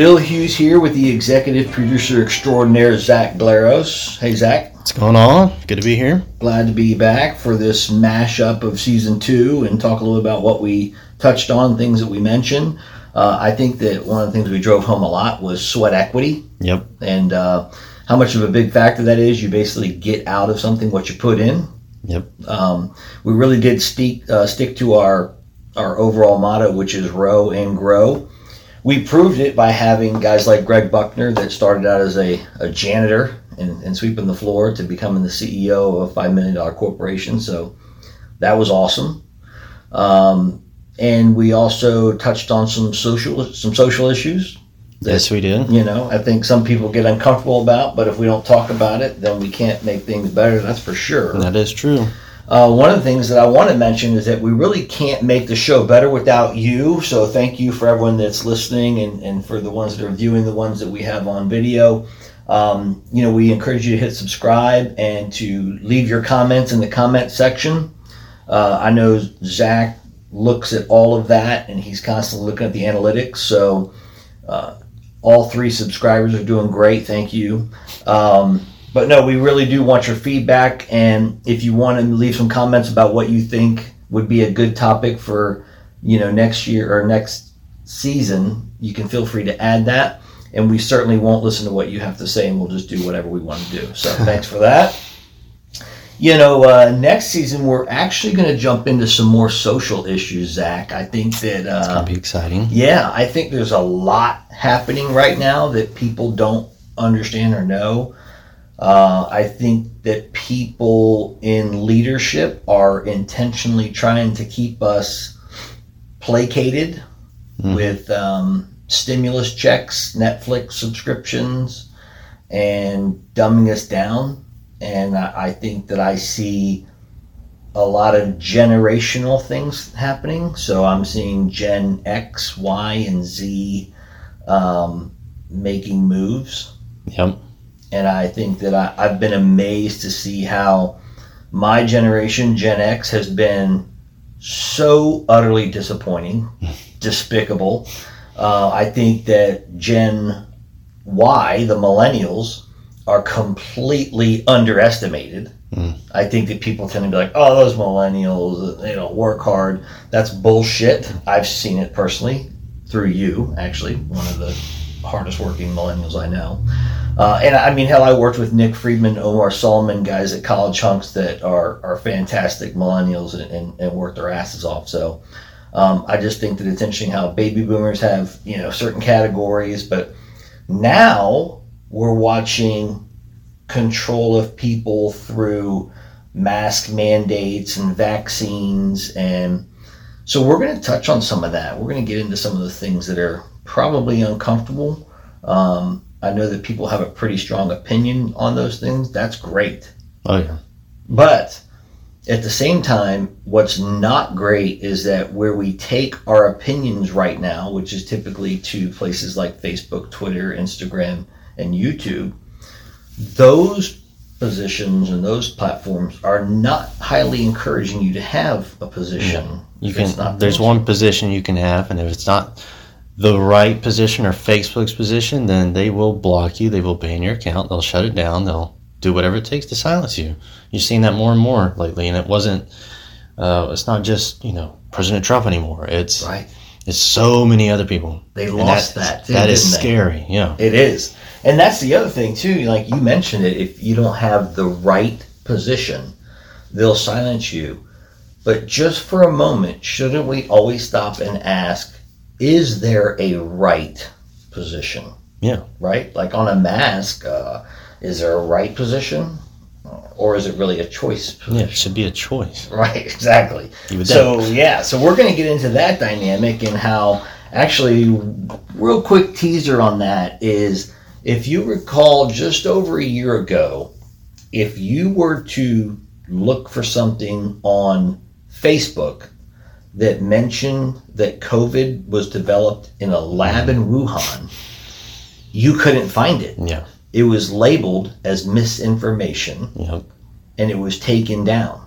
Bill Hughes here with the executive producer extraordinaire, Zach Glaros. Hey, Zach. What's going on? Good to be here. Glad to be back for this mashup of season two and talk a little about what we touched on, things that we mentioned. Uh, I think that one of the things we drove home a lot was sweat equity. Yep. And uh, how much of a big factor that is. You basically get out of something what you put in. Yep. Um, we really did stick, uh, stick to our, our overall motto, which is row and grow we proved it by having guys like Greg Buckner that started out as a, a janitor and, and sweeping the floor to becoming the CEO of a $5 million corporation. So that was awesome. Um, and we also touched on some social some social issues. That, yes, we did. You know, I think some people get uncomfortable about, but if we don't talk about it, then we can't make things better. That's for sure. That is true. Uh, one of the things that I want to mention is that we really can't make the show better without you. So thank you for everyone that's listening and, and for the ones that are viewing the ones that we have on video. Um, you know, we encourage you to hit subscribe and to leave your comments in the comment section. Uh, I know Zach looks at all of that and he's constantly looking at the analytics. So uh, all three subscribers are doing great. Thank you. Um, but no, we really do want your feedback, and if you want to leave some comments about what you think would be a good topic for you know next year or next season, you can feel free to add that. And we certainly won't listen to what you have to say, and we'll just do whatever we want to do. So thanks for that. You know, uh, next season we're actually going to jump into some more social issues, Zach. I think that uh, it's going to be exciting. Yeah, I think there's a lot happening right now that people don't understand or know. Uh, I think that people in leadership are intentionally trying to keep us placated mm. with um, stimulus checks, Netflix subscriptions, and dumbing us down. And I, I think that I see a lot of generational things happening. So I'm seeing Gen X, Y, and Z um, making moves. Yep and I think that I, I've been amazed to see how my generation, Gen X, has been so utterly disappointing, despicable. Uh, I think that Gen Y, the millennials, are completely underestimated. Mm. I think that people tend to be like, "Oh, those millennials, they don't work hard." That's bullshit. I've seen it personally through you, actually, one of the hardest working millennials I know. Uh, and I mean, hell, I worked with Nick Friedman, Omar Soliman, guys at College Hunks that are, are fantastic millennials and, and, and work their asses off. So um, I just think that it's interesting how baby boomers have, you know, certain categories, but now we're watching control of people through mask mandates and vaccines. And so we're going to touch on some of that. We're going to get into some of the things that are probably uncomfortable. Um, I know that people have a pretty strong opinion on those things. That's great. Oh, yeah. But at the same time, what's not great is that where we take our opinions right now, which is typically to places like Facebook, Twitter, Instagram, and YouTube, those positions and those platforms are not highly encouraging you to have a position. You can. There's one position you can have, and if it's not the right position or Facebook's position, then they will block you. They will ban your account. They'll shut it down. They'll do whatever it takes to silence you. You've seen that more and more lately, and it wasn't. Uh, it's not just you know President Trump anymore. It's right. It's so many other people. They lost that. that, too, that is scary. Yeah, it is, and that's the other thing too. Like you mentioned it, if you don't have the right position, they'll silence you. But just for a moment, shouldn't we always stop and ask? Is there a right position? Yeah. Right? Like on a mask, uh, is there a right position? Or is it really a choice? Position? Yeah, it should be a choice. Right, exactly. So, yeah, so we're going to get into that dynamic and how, actually, real quick teaser on that is if you recall just over a year ago, if you were to look for something on Facebook that mentioned that COVID was developed in a lab in Wuhan, you couldn't find it. Yeah. It was labeled as misinformation yep. and it was taken down.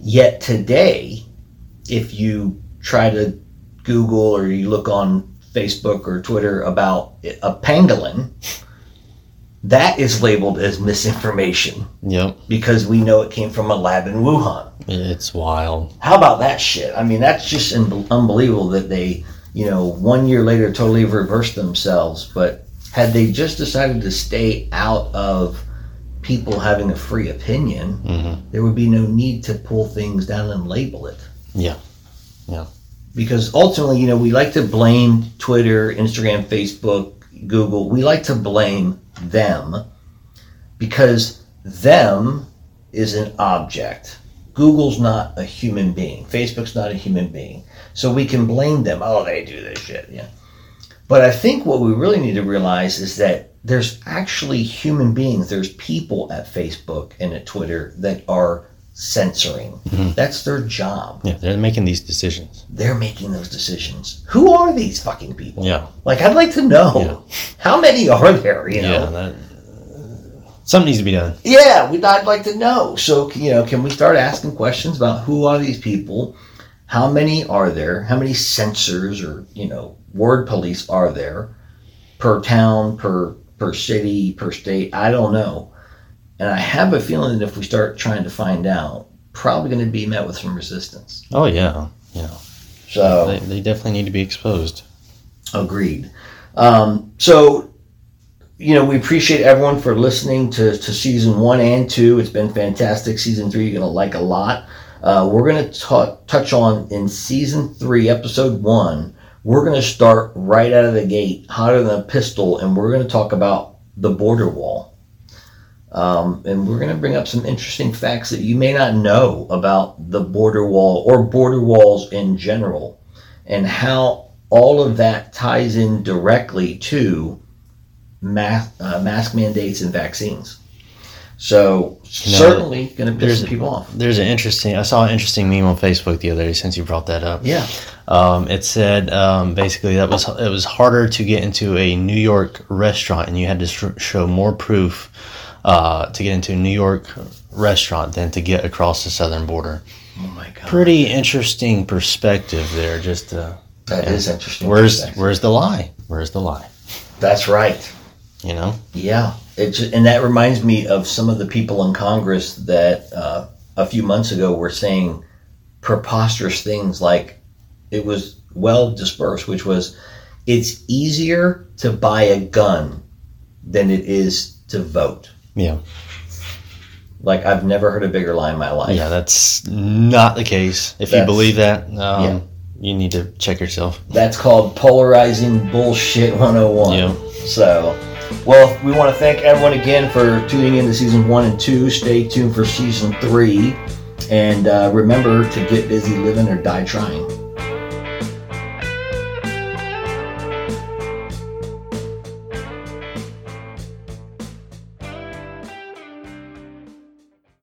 Yet today, if you try to Google or you look on Facebook or Twitter about a pangolin, that is labeled as misinformation Yep. because we know it came from a lab in Wuhan. It's wild. How about that shit? I mean, that's just un- unbelievable that they, you know, one year later totally reversed themselves. But had they just decided to stay out of people having a free opinion, hmm there would be no need to pull things down and label it. Yeah. Yeah. Because ultimately, you know, we like to blame Twitter, Instagram, Facebook, Google. We like to blame them because them is an object. Google's not a human being. Facebook's not a human being. So we can blame them. Oh, they do this shit. Yeah. But I think what we really need to realize is that there's actually human beings, there's people at Facebook and at Twitter that are censoring. Mhm. That's their job. Yeah. They're making these decisions. They're making those decisions. Who are these fucking people? Yeah. Like, I'd like to know. Yeah. How many are there, you Yeah. know? That, something needs to be done. Yeah, we'd, I'd like to know. So, you know, can we start asking questions about who are these people? How many are there? How many censors or, you know, word police are there per town, per per city, per state? I don't know. And I have a feeling that if we start trying to find out, probably going to be met with some resistance. Oh yeah. Yeah. So, They, they definitely need to be exposed. Agreed. Um, so, you know, we appreciate everyone for listening to, to season one and two. It's been fantastic. Season three, you're going to like a lot. Uh, we're going to ta- touch on in season three, episode one. We're going to start right out of the gate, hotter than a pistol, and we're going to talk about the border wall. Um, and we're going to bring up some interesting facts that you may not know about the border wall or border walls in general and how all of that ties in directly to mask, uh, mask mandates and vaccines. So You know, certainly going to piss people off. There's an interesting. I saw an interesting meme on Facebook the other day. Since you brought that up, Yeah. um, it said um, basically that was it was harder to get into a New York restaurant, and you had to sh- show more proof uh, to get into a New York restaurant than to get across the southern border. Oh my god. Pretty interesting perspective there. Just uh, That is interesting. where's where's the lie? Where's the lie? That's right. You know? Yeah, it just, and that reminds me of some of the people in Congress that uh, a few months ago were saying preposterous things like it was well dispersed, which was it's easier to buy a gun than it is to vote. Yeah. Like I've never heard a bigger lie in my life. Yeah, that's not the case. If you believe that, um, yeah. you need to check yourself. That's called polarizing bullshit 101. Yeah. So, well, we want to thank everyone again for tuning in to season one and two. Stay tuned for season three. And uh, remember to get busy living or die trying.